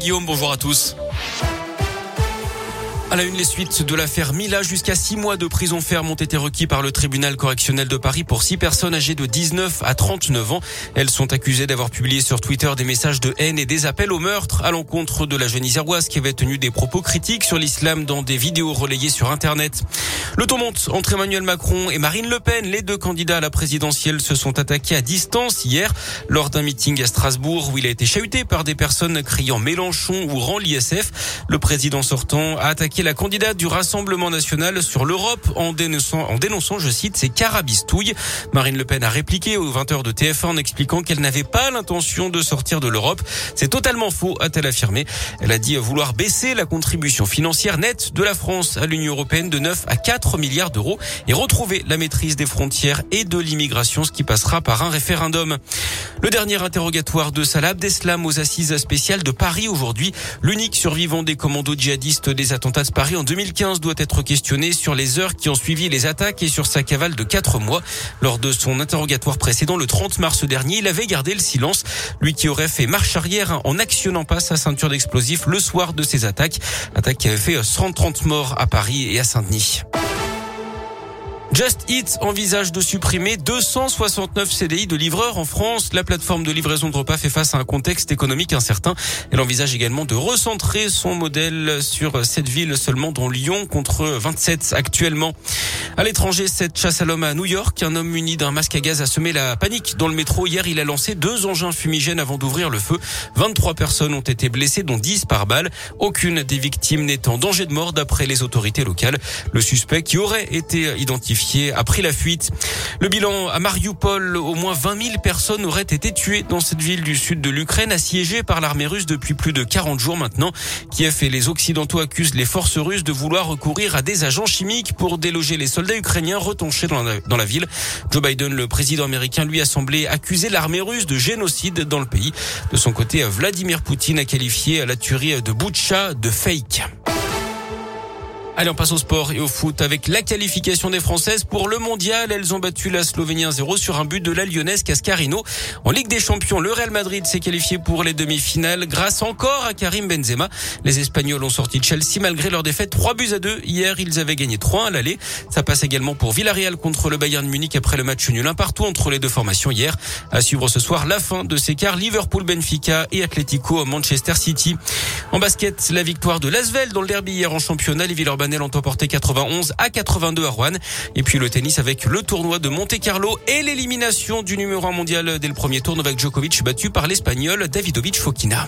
Guillaume, bonjour à tous. À la une, les suites de l'affaire Mila, jusqu'à six mois de prison ferme ont été requis par le tribunal correctionnel de Paris pour six personnes âgées de 19 à 39 ans. Elles sont accusées d'avoir publié sur Twitter des messages de haine et des appels au meurtre à l'encontre de la jeune Iséroise qui avait tenu des propos critiques sur l'islam dans des vidéos relayées sur Internet. Le ton monte entre Emmanuel Macron et Marine Le Pen. Les deux candidats à la présidentielle se sont attaqués à distance hier lors d'un meeting à Strasbourg où il a été chahuté par des personnes criant Mélenchon ou rend l'ISF. Le président sortant a attaqué la candidate du Rassemblement national sur l'Europe en dénonçant, en dénonçant, je cite, ses carabistouilles. Marine Le Pen a répliqué aux 20h de TF1 en expliquant qu'elle n'avait pas l'intention de sortir de l'Europe. C'est totalement faux, a-t-elle affirmé. Elle a dit vouloir baisser la contribution financière nette de la France à l'Union européenne de 9 à 4 milliards d'euros et retrouver la maîtrise des frontières et de l'immigration, ce qui passera par un référendum. Le dernier interrogatoire de Salah Abdeslam aux assises spéciales de Paris aujourd'hui. L'unique survivant des commandos djihadistes des attentats Paris en 2015 doit être questionné sur les heures qui ont suivi les attaques et sur sa cavale de quatre mois. Lors de son interrogatoire précédent, le 30 mars dernier, il avait gardé le silence. Lui qui aurait fait marche arrière en n'actionnant pas sa ceinture d'explosifs le soir de ces attaques. Attaques qui avaient fait 130 morts à Paris et à Saint-Denis. Just Eat envisage de supprimer 269 CDI de livreurs en France. La plateforme de livraison de repas fait face à un contexte économique incertain. Elle envisage également de recentrer son modèle sur cette ville seulement, dont Lyon, contre 27 actuellement. À l'étranger, cette chasse à l'homme à New York, un homme muni d'un masque à gaz a semé la panique dans le métro. Hier, il a lancé deux engins fumigènes avant d'ouvrir le feu. 23 personnes ont été blessées, dont 10 par balle. Aucune des victimes n'est en danger de mort d'après les autorités locales. Le suspect qui aurait été identifié a pris la fuite. Le bilan à Mariupol, au moins 20 000 personnes auraient été tuées dans cette ville du sud de l'Ukraine, assiégée par l'armée russe depuis plus de 40 jours maintenant. Kiev et les Occidentaux accusent les forces russes de vouloir recourir à des agents chimiques pour déloger les soldats ukrainiens retonchés dans la, ville. Joe Biden, le président américain, lui a semblé accuser l'armée russe de génocide dans le pays. De son côté, Vladimir Poutine a qualifié la tuerie de Butcha de fake. Allez, on passe au sport et au foot avec la qualification des Françaises pour le mondial. Elles ont battu la Slovénie 1-0 sur un but de la Lyonnaise Cascarino. En Ligue des Champions, le Real Madrid s'est qualifié pour les demi-finales grâce encore à Karim Benzema. Les Espagnols ont sorti Chelsea malgré leur défaite 3 buts à 2. Hier, ils avaient gagné 3 à l'aller. Ça passe également pour Villarreal contre le Bayern Munich après le match nul un partout entre les deux formations hier. À suivre ce soir la fin de ces quarts Liverpool, Benfica et Atlético Manchester City. En basket, la victoire de Lasvel dans le derby hier en championnat. Les Villeurbanne Chanel ont emporté 91 à 82 à Rouen. Et puis le tennis avec le tournoi de Monte Carlo et l'élimination du numéro 1 mondial dès le premier tour, Novak Djokovic battu par l'Espagnol Davidovic Fokina.